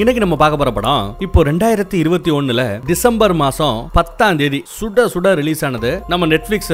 இன்னைக்கு நம்ம பார்க்க போற படம் இப்போ ரெண்டாயிரத்தி இருபத்தி ஒண்ணுல டிசம்பர் மாசம் பத்தாம் தேதி சுட சுட ரிலீஸ் ஆனது. நம்ம நெட்ஃபிளிக்ஸ்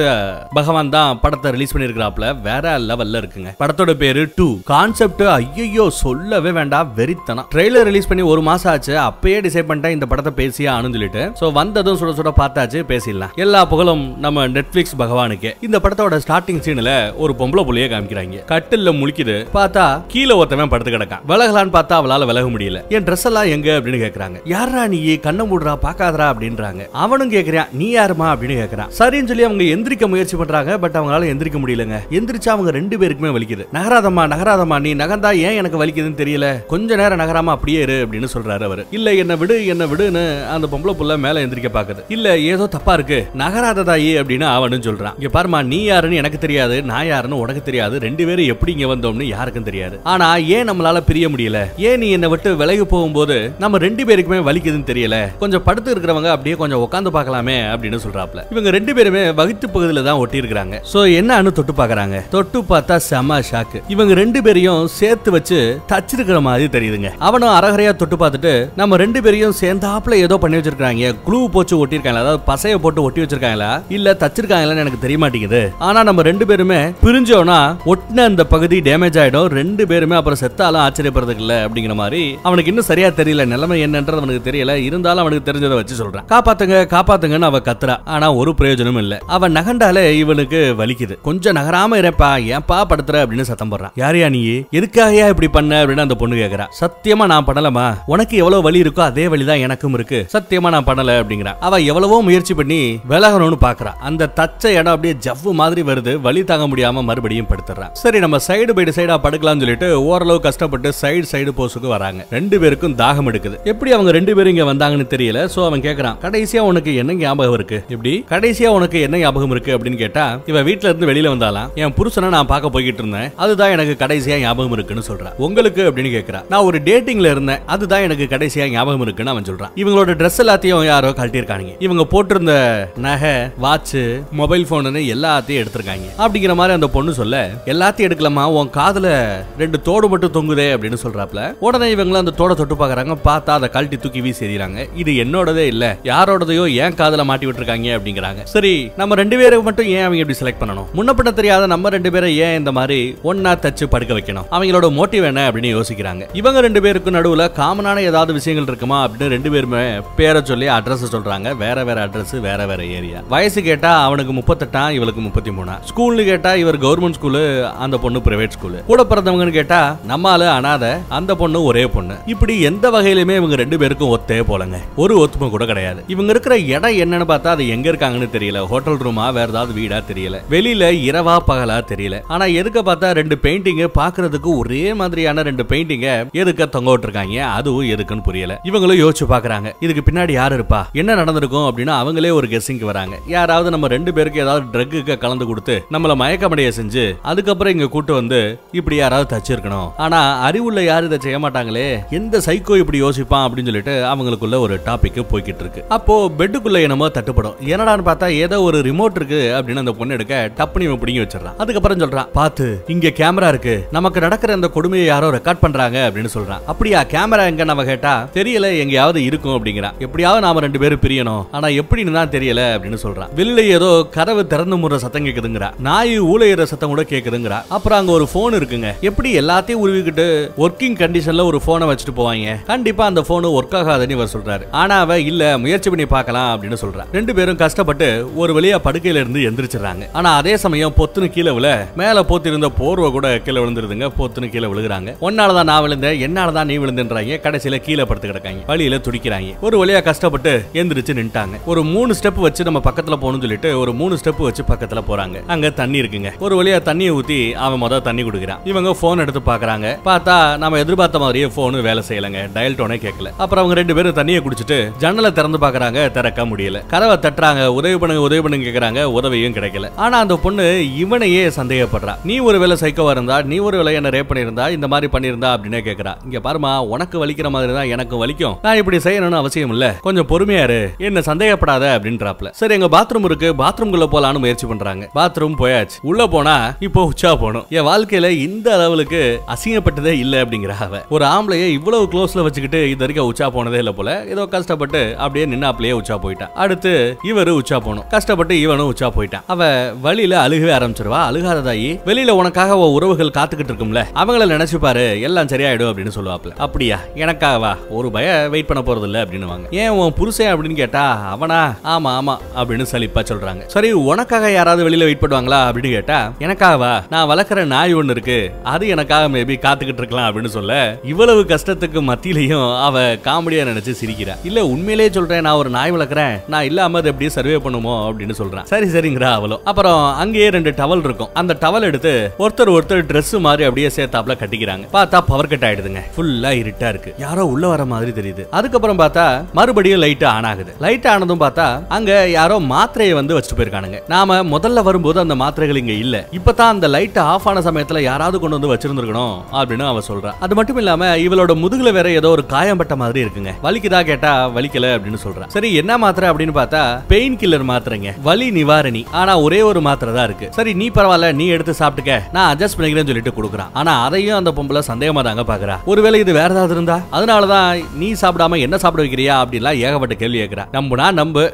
பகவான் தான் படத்தை ரிலீஸ் பண்ணிருக்கிறாப்ல வேற லெவல்ல இருக்குங்க. படத்தோட பேரு டூ கான்செப்ட் ஐயோ சொல்லவே வேண்டாம். வெறித்தனம். ட்ரெய்லர் ரிலீஸ் பண்ணி ஒரு மாசம் ஆச்சு. அப்பயே டிசைட் பண்ணிட்டேன் இந்த படத்தை பேசியே ஆனு சொல்லிட்டு. சோ வந்ததும் சுட சுட பார்த்தாச்சு பேசிடலாம். எல்லா புகழும் நம்ம நெட்ஃபிளிக்ஸ் பகவானுக்கு. இந்த படத்தோட ஸ்டார்டிங் சீன்ல ஒரு பொம்பளை புள்ளைய காமிக்கிறாங்க. கட்டில்ல முழிக்குது. பார்த்தா கீழே ஒருத்தவன் படுத்து கிடக்கான். விலகலான்னு பார்த்தா அவளால விலக முடியல. என் ட்ரெஸ் எல்லாம் எங்க அப்படின்னு கேக்குறாங்க. யாரா நீ? கண்ணை மூடுறா பாக்காதரா அப்படின்றாங்க. அவனும் கேக்குறான் நீ யாருமா அப்படின்னு கேக்குறான். சரின்னு சொல்லி அவங்க எந்திரிக்க முயற்சி பண்றாங்க பட் அவங்களால எந்திரிக்க முடியலங்க. எந்திரிச்சா அவங்க ரெண்டு பேருக்குமே வலிக்குது. நகராதம்மா நகராதம்மா நீ நகர்ந்தா ஏன் எனக்கு வலிக்குதுன்னு தெரியல? கொஞ்ச நேரம் நகராம அப்படியே இரு அப்படின்னு சொல்றாரு அவரு. இல்ல என்ன விடு என்ன விடுன்னு அந்த பொம்பளை புள்ள மேல எந்திரிக்க பாக்குது. இல்ல ஏதோ தப்பா இருக்கு. நகராததாயி அப்படின்னு அவனும் சொல்றான். இங்க பாருமா நீ யாருன்னு எனக்கு தெரியாது நான் யாருன்னு உனக்கு தெரியாது. ரெண்டு பேரும் எப்படி இங்க வந்தோம்னு யாருக்கும் தெரியாது. ஆனா ஏன் நம்மளால பிரிய முடியல? ஏன் நீ என்னை விட்டு விலகி போ போகும்போது நம்ம ரெண்டு பேருக்குமே வலிக்குதுன்னு தெரியல. கொஞ்சம் படுத்து இருக்கிறவங்க அப்படியே கொஞ்சம் உட்காந்து பார்க்கலாமே அப்படின்னு சொல்றாப்ல. இவங்க ரெண்டு பேருமே வகுத்து பகுதியில தான் ஒட்டி இருக்காங்க சோ என்னன்னு தொட்டு பாக்குறாங்க தொட்டு பார்த்தா செம ஷாக்கு இவங்க ரெண்டு பேரையும் சேர்த்து வச்சு தச்சிருக்கிற மாதிரி தெரியுதுங்க. அவனும் அரகரையா தொட்டு பார்த்துட்டு நம்ம ரெண்டு பேரையும் சேர்ந்தாப்புல ஏதோ பண்ணி வச்சிருக்காங்க குழு போச்சு ஒட்டியிருக்காங்க அதாவது பசைய போட்டு ஒட்டி வச்சிருக்காங்களா? இல்ல தச்சிருக்காங்களான்னு எனக்கு தெரிய மாட்டேங்குது. ஆனா நம்ம ரெண்டு பேருமே பிரிஞ்சோம்னா ஒட்டின அந்த பகுதி டேமேஜ் ஆயிடும். ரெண்டு பேருமே அப்புறம் செத்தாலும் ஆச்சரியப்படுறதுக்கு இல்ல அப்படிங்கிற மாதிரி அவனுக்கு இன்னும் சரியா தெரியல. நிலைமை என்னன்றது அவனுக்கு தெரியல. இருந்தாலும் அவனுக்கு தெரிஞ்சதை வச்சு சொல்றான். காப்பாத்துங்க காப்பாத்துங்கன்னு அவ கத்துறா. ஆனா ஒரு பிரயோஜனமும் இல்ல. அவன் நகண்டாலே இவனுக்கு வலிக்குது. கொஞ்சம் நகராம இருப்பா. ஏன்பா படுத்துற அப்படின்னு சத்தம் போடுறான் யாரையா நீ? எதுக்காகயா இப்படி பண்ண? அப்படின்னு அந்த பொண்ணு கேக்குறா. சத்தியமா நான் பண்ணலமா உனக்கு எவ்வளவு வலி இருக்கோ அதே வழிதான் எனக்கும் இருக்கு. சத்தியமா நான் பண்ணல அப்படிங்கிறான் அவ எவ்வளவோ முயற்சி பண்ணி விலகணும்னு பாக்குறா. அந்த தச்ச இடம் அப்படியே ஜவ்வு மாதிரி வருது. வலி தாங்க முடியாம மறுபடியும் படுத்துறான் சரி நம்ம சைடு பைடு சைடா படுக்கலாம்னு சொல்லிட்டு ஓரளவு கஷ்டப்பட்டு சைடு சைடு போஸுக்கு வராங்க. ரெண்டு பேருக்கும் தாகம் எடுக்குது. எப்படி அவங்க ரெண்டு பேரும் இங்க வந்தாங்கன்னு தெரியல. சோ அவன் கேக்குறான் கடைசியா உனக்கு என்ன ஞாபகம் இருக்கு? இப்படி கடைசியா உனக்கு என்ன ஞாபகம் இருக்கு? அப்படின்னு கேட்டா இவன் வீட்ல இருந்து வெளியில வந்தாலாம். என் புருஷனை நான் பார்க்க போய்கிட்டு இருந்தேன். அதுதான் எனக்கு கடைசியா ஞாபகம் இருக்குன்னு சொல்றான் உங்களுக்கு? அப்படின்னு கேக்குறா. நான் ஒரு டேட்டிங்ல இருந்தேன். அதுதான் எனக்கு கடைசியா ஞாபகம் இருக்குன்னு அவன் சொல்றான். இவங்களோட ட்ரெஸ் எல்லாத்தையும் யாரோ கழட்டியிருக்காங்க இவங்க போட்டிருந்த நகை வாட்ச் மொபைல் போனு எல்லாத்தையும் எடுத்திருக்காங்க. அப்படிங்கிற மாதிரி அந்த பொண்ணு சொல்ல எல்லாத்தையும் எடுக்கலாமா உன் காதுல ரெண்டு தோடு மட்டும் தொங்குதே அப்படின்னு சொல்றாப்ல. உடனே இவங்களும் அந்த தோட தொட்டு பாக்குறாங்க பார்த்தா அதை கழட்டி தூக்கி வீசி எறிகிறாங்க. இது என்னோடதே இல்ல. யாரோடதையோ ஏன் காதில் மாட்டி விட்டுருக்காங்க அப்படிங்கிறாங்க. சரி நம்ம ரெண்டு பேரை மட்டும் ஏன் அவங்க இப்படி செலக்ட் பண்ணணும்? முன்னப்பட்ட தெரியாத நம்ம ரெண்டு பேரை ஏன் இந்த மாதிரி ஒன்னா தச்சு படுக்க வைக்கணும்? அவங்களோட மோட்டிவ் என்ன அப்படின்னு யோசிக்கிறாங்க. இவங்க ரெண்டு பேருக்கு நடுவுல காமனான ஏதாவது விஷயங்கள் இருக்குமா அப்படின்னு ரெண்டு பேருமே பேரை சொல்லி அட்ரஸ் சொல்றாங்க. வேற வேற அட்ரஸ் வேற வேற ஏரியா வயசு கேட்டா அவனுக்கு முப்பத்தெட்டாம் இவளுக்கு முப்பத்தி மூணா ஸ்கூல்னு கேட்டா இவர் கவர்மெண்ட் ஸ்கூலு அந்த பொண்ணு பிரைவேட் ஸ்கூலு கூட பிறந்தவங்கன்னு கேட்டா நம்மால அனாத அந்த பொண்ணு ஒரே பொண்ணு. இப்படி எந்த வகையிலுமே இவங்க ரெண்டு பேருக்கும் ஒத்தே போலங்க. ஒரு ஒத்துமை கூட கிடையாது. இவங்க இருக்கிற இடம் என்னன்னு பார்த்தா அது எங்க இருக்காங்கன்னு தெரியல. ஹோட்டல் ரூமா வேற ஏதாவது வீடா தெரியல. வெளியில இரவா பகலா தெரியல. ஆனா எதுக்க பார்த்தா ரெண்டு பெயிண்டிங் பாக்குறதுக்கு ஒரே மாதிரியான ரெண்டு பெயிண்டிங்க எதுக்க தொங்க விட்டுருக்காங்க? அதுவும் எதுக்குன்னு புரியல. இவங்களும் யோசிச்சு பாக்குறாங்க இதுக்கு பின்னாடி யார் இருப்பா? என்ன நடந்திருக்கும் அப்படின்னு அவங்களே ஒரு கெஸ்ஸிங்க்கு வராங்க. யாராவது நம்ம ரெண்டு பேருக்கு ஏதாவது ட்ரக்குக்கு கலந்து கொடுத்து நம்மள மயக்கமடைய செஞ்சு அதுக்கப்புறம் இங்க கூட்டு வந்து இப்படி யாராவது தச்சிருக்கணும். ஆனா அறிவுள்ள யாரும் இதை செய்ய மாட்டாங்களே? எந்த சைக்கோ இப்படி யோசிப்பான் அப்படின்னு சொல்லிட்டு அவங்களுக்குள்ள ஒரு டாபிக் போய்கிட்டு இருக்கு. அப்போ பெட்டுக்குள்ள என்னமோ தட்டுப்படும். என்னடான்னு பார்த்தா ஏதோ ஒரு ரிமோட் இருக்கு அப்படின்னு அந்த பொண்ணு எடுக்க டப்புனி இவன் பிடிங்கி வச்சிடறான். அதுக்கப்புறம் சொல்றான் பாத்து இங்க கேமரா இருக்கு. நமக்கு நடக்கிற இந்த கொடுமையை யாரோ ரெக்கார்ட் பண்றாங்க அப்படின்னு சொல்றான். அப்படியா கேமரா எங்க? நம்ம கேட்டா தெரியல எங்கேயாவது இருக்கும் அப்படிங்கிறான். எப்படியாவது நாம ரெண்டு பேரும் பிரியணும். ஆனா எப்படின்னு தான் தெரியல அப்படின்னு சொல்றான். வெளியில ஏதோ கதவு திறந்து முற சத்தம் கேக்குதுங்கிறா. நாய் ஊழையிற சத்தம் கூட கேக்குதுங்கிறா. அப்புறம் அங்க ஒரு போன் இருக்குங்க. எப்படி எல்லாத்தையும் உருவிக்கிட்டு ஒர்க்கிங் கண்டிஷன்ல ஒரு போனை வச்சுட்டு போவாங்க. கண்டிப்பா அந்த போன் ஒர்க் ஆகாதுன்னு இவர் சொல்றாரு. ஆனா அவ இல்ல முயற்சி பண்ணி பார்க்கலாம் அப்படின்னு சொல்றான் ரெண்டு பேரும் கஷ்டப்பட்டு ஒரு வழியா படுக்கையில இருந்து எந்திரிச்சிடுறாங்க. ஆனா அதே சமயம் பொத்துன்னு கீழே விழ மேல போத்திருந்த போர்வை கூட கீழே விழுந்துருதுங்க. பொத்துன்னு கீழே விழுகுறாங்க. ஒன்னாலதான் நான் விழுந்தேன் என்னாலதான் நீ விழுந்துன்றாங்க. கடைசியில கீழே படுத்து கிடக்காங்க. வழியில துடிக்கிறாங்க. ஒரு வழியா கஷ்டப்பட்டு எந்திரிச்சு நின்ட்டாங்க. ஒரு மூணு ஸ்டெப் வச்சு நம்ம பக்கத்துல போகணும்னு சொல்லிட்டு ஒரு மூணு ஸ்டெப் வச்சு பக்கத்துல போறாங்க. அங்க தண்ணி இருக்குங்க. ஒரு வழியா தண்ணியை ஊத்தி அவன் மொதல் தண்ணி குடுக்கிறான். இவங்க போன் எடுத்து பாக்குறாங்க பார்த்தா நம்ம எதிர்பார்த்த மாதிரியே போனு வேலை செய்யலங்க டயல் டோனே கேட்கல அப்புறம் அவங்க ரெண்டு பேரும் தண்ணியை குடிச்சிட்டு ஜன்னலை திறந்து பாக்குறாங்க திறக்க முடியல. கதவை தட்டுறாங்க உதவி பண்ணுங்க உதவி பண்ணுங்க கேக்குறாங்க உதவியும் கிடைக்கல. ஆனா அந்த பொண்ணு இவனையே சந்தேகப்படுறா. நீ ஒரு வேலை சைக்கோவா இருந்தா நீ ஒரு வேலை என்ன ரேப் பண்ணிருந்தா இந்த மாதிரி பண்ணிருந்தா அப்படின்னு கேக்குறா. இங்க பாருமா உனக்கு வலிக்கிற மாதிரி தான் எனக்கு வலிக்கும். நான் இப்படி செய்யணும்னு அவசியம் இல்ல. கொஞ்சம் பொறுமையாரு என்ன சந்தேகப்படாத அப்படின்றாப்ல. சரி எங்க பாத்ரூம் இருக்கு. பாத்ரூம்குள்ள போலான்னு முயற்சி பண்றாங்க. பாத்ரூம் போயாச்சு. உள்ள போனா இப்போ உச்சா போகணும். என் வாழ்க்கையில இந்த அளவுக்கு அசிங்கப்பட்டதே இல்ல அப்படிங்கிற அவ. ஒரு ஆம்பளைய இவ்வளவு க்ளோஸ்ல வச்சுக்கிட்டு இது வரைக்கும் உச்சா போனதே இல்லை போல. ஏதோ கஷ்டப்பட்டு அப்படியே நின்னாப்லயே உச்சா போயிட்டான். அடுத்து இவரு உச்சா போனோம் கஷ்டப்பட்டு இவனும் உச்சா போயிட்டான். அவ வழியில அழுகவே ஆரம்பிச்சிருவா. அழுகாததாயி வெளியில உனக்காக உன் உறவுகள் காத்துக்கிட்டு இருக்கும்ல. அவங்கள நினைச்சு பாரு எல்லாம் சரியாயிடும் அப்படின்னு சொல்லுவாப்ல. அப்படியா? எனக்காகவா? ஒரு பய வெயிட் பண்ண போறது இல்ல அப்படின்னு ஏன் உன் புருஷன் அப்படின்னு கேட்டா அவனா? ஆமா ஆமா அப்படின்னு சலிப்பா சொல்றாங்க. சரி உனக்காக யாராவது வெளியில வெயிட் பண்ணுவாங்களா அப்படின்னு கேட்டா எனக்காகவா? நான் வளர்க்குற நாய் ஒண்ணு இருக்கு. அது எனக்காக மேபி காத்துக்கிட்டு இருக்கலாம் அப்படின்னு சொல்ல இவ்வளவு கஷ்டத்துக்கு மத்தியிலையும் அவ காமெடியா நினைச்சு சிரிக்கிறா. இல்ல உண்மையிலேயே சொல்றேன் நான் ஒரு நாய் வளர்க்குறேன். நான் இல்லாம அது எப்படி சர்வே பண்ணுமோ? அப்படின்னு சொல்றான் சரி சரிங்கிறா அவளோ. அப்புறம் அங்கேயே ரெண்டு டவல் இருக்கும். அந்த டவல் எடுத்து ஒருத்தர் ஒருத்தர் ட்ரெஸ் மாதிரி அப்படியே சேர்த்தாப்ல கட்டிக்கிறாங்க. பார்த்தா பவர் கட் ஆயிடுதுங்க. ஃபுல்லா இருட்டா இருக்கு. யாரோ உள்ள வர மாதிரி தெரியுது. அதுக்கப்புறம் பார்த்தா மறுபடியும் லைட் ஆன் ஆகுது லைட் ஆனதும் பார்த்தா அங்க யாரோ மாத்திரையை வந்து வச்சுட்டு போயிருக்கானுங்க. நாம முதல்ல வரும்போது அந்த மாத்திரைகள் இங்க இல்ல. இப்பதான் அந்த லைட் ஆஃப் ஆன சமயத்துல யாராவது கொண்டு வந்து வச்சிருந்திருக்கணும் அப்படின்னு அவ சொல்றா. அது மட்டும் இல்லாம இவளோட முதுகுல வேற ஏதோ ஒரு காயம் பட்ட மாதிரி இருக்குங்க. வலிக்குதா கேட்டா வலிக்கல அப்படின்னு சொல்றேன் சரி என்ன மாத்திரை அப்படின்னு பார்த்தா பெயின் கில்லர் மாத்திரைங்க. வலி நிவாரணி. ஆனா ஒரே ஒரு மாத்திரை தான் இருக்கு. சரி நீ பரவாயில்ல நீ எடுத்து சாப்பிட்டுக்க. நான் அட்ஜஸ்ட் பண்ணிக்கிறேன்னு சொல்லிட்டு கொடுக்குறான் ஆனா அதையும் அந்த பொம்பளை சந்தேகமா தாங்க பாக்குறா. ஒருவேளை இது வேற ஏதாவது இருந்தா? அதனாலதான் நீ சாப்பிடாம என்ன சாப்பிட வைக்கிறியா அப்படின்லாம் ஏகப்பட்ட கேள்வி கேட்கிறா நம்புனா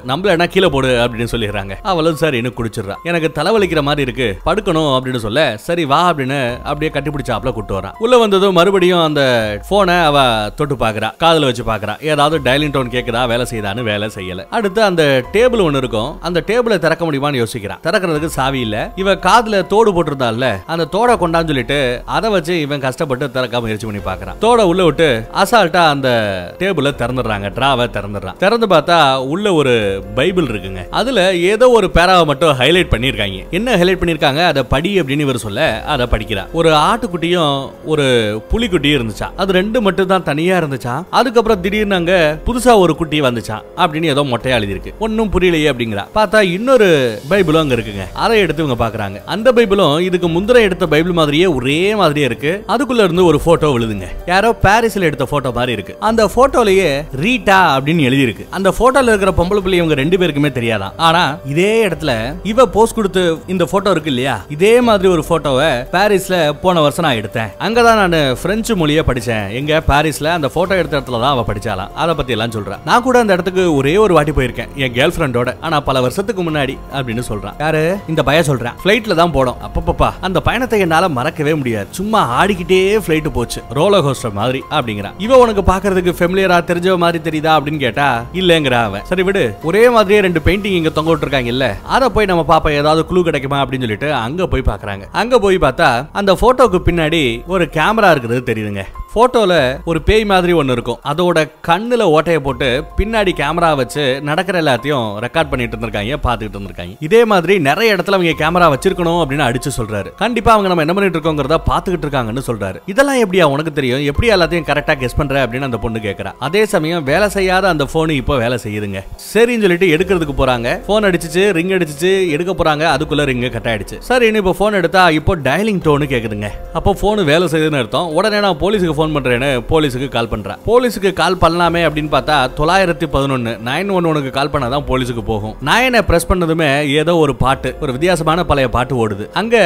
நம்பு என்ன கீழே போடு அப்படின்னு சொல்லிடுறாங்க. அவளும் எனக்கு குடிச்சிடுறா. எனக்கு தலைவலிக்கிற மாதிரி இருக்கு. படுக்கணும் அப்படின்னு சொல்ல சரி வா அப்படின்னு அப்படியே கட்டிப்பிடிச்சாப்ல கூட்டு வரான் உள்ள வந்ததும் மறுபடியும் அந்த போனை அவ தொட்டு பாக்குறா காதுல வச்சு பாக்குறா. ஏதாவது டைலிங் டோன் கேக்குதா வேலை செய்தான்னு வேலை செய்யல. அடுத்து அந்த டேபிள் ஒன்னு இருக்கும். அந்த டேபிளை திறக்க முடியுமான்னு யோசிக்கிறான் திறக்கிறதுக்கு சாவி இல்ல. இவ காதுல தோடு போட்டிருந்தால அந்த தோடை கொண்டான்னு சொல்லிட்டு அதை வச்சு இவன் கஷ்டப்பட்டு திறக்க முயற்சி பண்ணி பாக்குறான் தோட உள்ள விட்டு அசால்ட்டா அந்த டேபிள திறந்துடுறாங்க டிராவை திறந்துடுறான் திறந்து பார்த்தா உள்ள ஒரு பைபிள் இருக்குங்க. அதுல ஏதோ ஒரு பேராவை மட்டும் ஹைலைட் பண்ணிருக்காங்க என்ன ஹைலைட் பண்ணிருக்காங்க அதை படி அப்படின்னு இவர் சொல்ல அதை படிக்கிறா. ஒரு ஆட்டுக்குட்டியும் ஒரு புலிக்குட்டியும் இருந்துச்சா. அது ரெண்டு மட்டும் தான் தனியா இருந்துச்சா அதுக்கப்புறம் திடீர்னு அங்க புதுசா ஒரு குட்டி வந்துச்சான் அப்படின்னு ஏதோ மொட்டையா எழுதியிருக்கு. ஒன்னும் புரியலையே அப்படிங்கிறா. பார்த்தா இன்னொரு பைபிளும் அங்க இருக்குங்க. அதை எடுத்து இவங்க பாக்குறாங்க அந்த பைபிளும் இதுக்கு முந்திர எடுத்த பைபிள் மாதிரியே ஒரே மாதிரியே இருக்கு. அதுக்குள்ள இருந்து ஒரு போட்டோ விழுதுங்க. யாரோ பாரிஸ்ல எடுத்த போட்டோ மாதிரி இருக்கு. அந்த போட்டோலயே ரீட்டா அப்படின்னு எழுதி இருக்கு அந்த போட்டோல இருக்கிற பொம்பளை பிள்ளை இவங்க ரெண்டு பேருக்குமே தெரியாதான். ஆனா இதே இடத்துல இவ போஸ்ட் கொடுத்து இந்த போட்டோ இருக்கு இல்லையா? இதே மாதிரி ஒரு போட்டோவை பாரிஸ்ல போன வருஷம் நான் எடுத்தேன். அங்கதான் நான் பிரெஞ்சு மொழியை படிச்சேன். எங்க பாரிஸ்ல அந்த போட்டோ எடுத்த இடத்துல தான் அவ படிச்சாலாம் அதை பத்தி எல்லாம் சொல்றா. நான் கூட அந்த இடத்துக்கு ஒரே ஒரு வாட்டி போயிருக்கேன் என் கேர்ள் ஃப்ரெண்டோட ஆனா பல வருஷத்துக்கு முன்னாடி அப்படின்னு சொல்றான் யாரு? இந்த பய சொல்றேன் ஃப்ளைட்டில் தான் போனோம். அப்பப்பப்பா அந்த பயணத்தை என்னால மறக்கவே முடியாது. சும்மா ஆடிக்கிட்டே ஃப்ளைட்டு போச்சு. ரோலர் கோஸ்டர் மாதிரி அப்படிங்கிறான் இவன் உனக்கு பாக்குறதுக்கு ஃபெமிலியரா தெரிஞ்ச மாதிரி தெரியுதா அப்படின்னு கேட்டா இல்லங்கிற அவன் சரி விடு. ஒரே மாதிரியே ரெண்டு பெயிண்டிங் இங்க தொங்க விட்டுருக்காங்க இல்ல அத போய் நம்ம பாப்பா ஏதாவது குழு கிடைக்குமா அப்படின்னு சொல்லிட்டு அங்க போய் பாக்குறாங்க. அங்க போய் பார்த்தா அந்த போட்டோக்கு பின்னாடி ஒரு கேமரா இருக்கிறது தெரியுதுங்க. போட்டோல ஒரு பேய் மாதிரி ஒன்று இருக்கும். அதோட கண்ணுல ஓட்டையை போட்டு பின்னாடி கேமரா வச்சு நடக்கிற எல்லாத்தையும் ரெக்கார்ட் பண்ணிட்டு இருந்திருக்காங்க பார்த்துக்கிட்டு இருந்திருக்காங்க. இதே மாதிரி நிறைய இடத்துல அவங்க கேமரா வச்சிருக்கணும் அப்படின்னு அடிச்சு சொல்றாரு. கண்டிப்பா அவங்க நம்ம என்ன பண்ணிட்டு இருக்கோங்கிறத பாத்துக்கிட்டு இருக்காங்கன்னு சொல்றாரு. இதெல்லாம் எப்படியா உனக்கு தெரியும்? எப்படி எல்லாத்தையும் கரெக்டா கெஸ் பண்ற அப்படின்னு அந்த பொண்ணு கேட்கறா அதே சமயம் வேலை செய்யாத அந்த போனு இப்போ வேலை செய்யுதுங்க. சரின்னு சொல்லிட்டு எடுக்கிறதுக்கு போறாங்க. போன் அடிச்சிச்சு ரிங் அடிச்சிச்சு எடுக்க போறாங்க. அதுக்குள்ள ரிங் கட் ஆயிடுச்சு. சரி இப்போ போன் எடுத்தா இப்போ டயலிங் டோனு கேக்குதுங்க. அப்போ போன் வேலை செய்யுதுன்னு அர்த்தம். உடனே நான் போலீஸுக்கு ஃபோன் பண்றேன்னு போலீஸுக்கு கால் பண்றேன் போலீஸுக்கு கால் பண்ணலாமே அப்படின்னு பார்த்தா தொள்ளாயிரத்தி பதினொன்று நைன் ஒன் ஒனுக்கு கால் பண்ணால் தான் போலீஸுக்கு போகும். நாயனை ப்ரெஸ் பண்ணதுமே ஏதோ ஒரு பாட்டு ஒரு வித்தியாசமான பழைய பாட்டு ஓடுது. அங்கே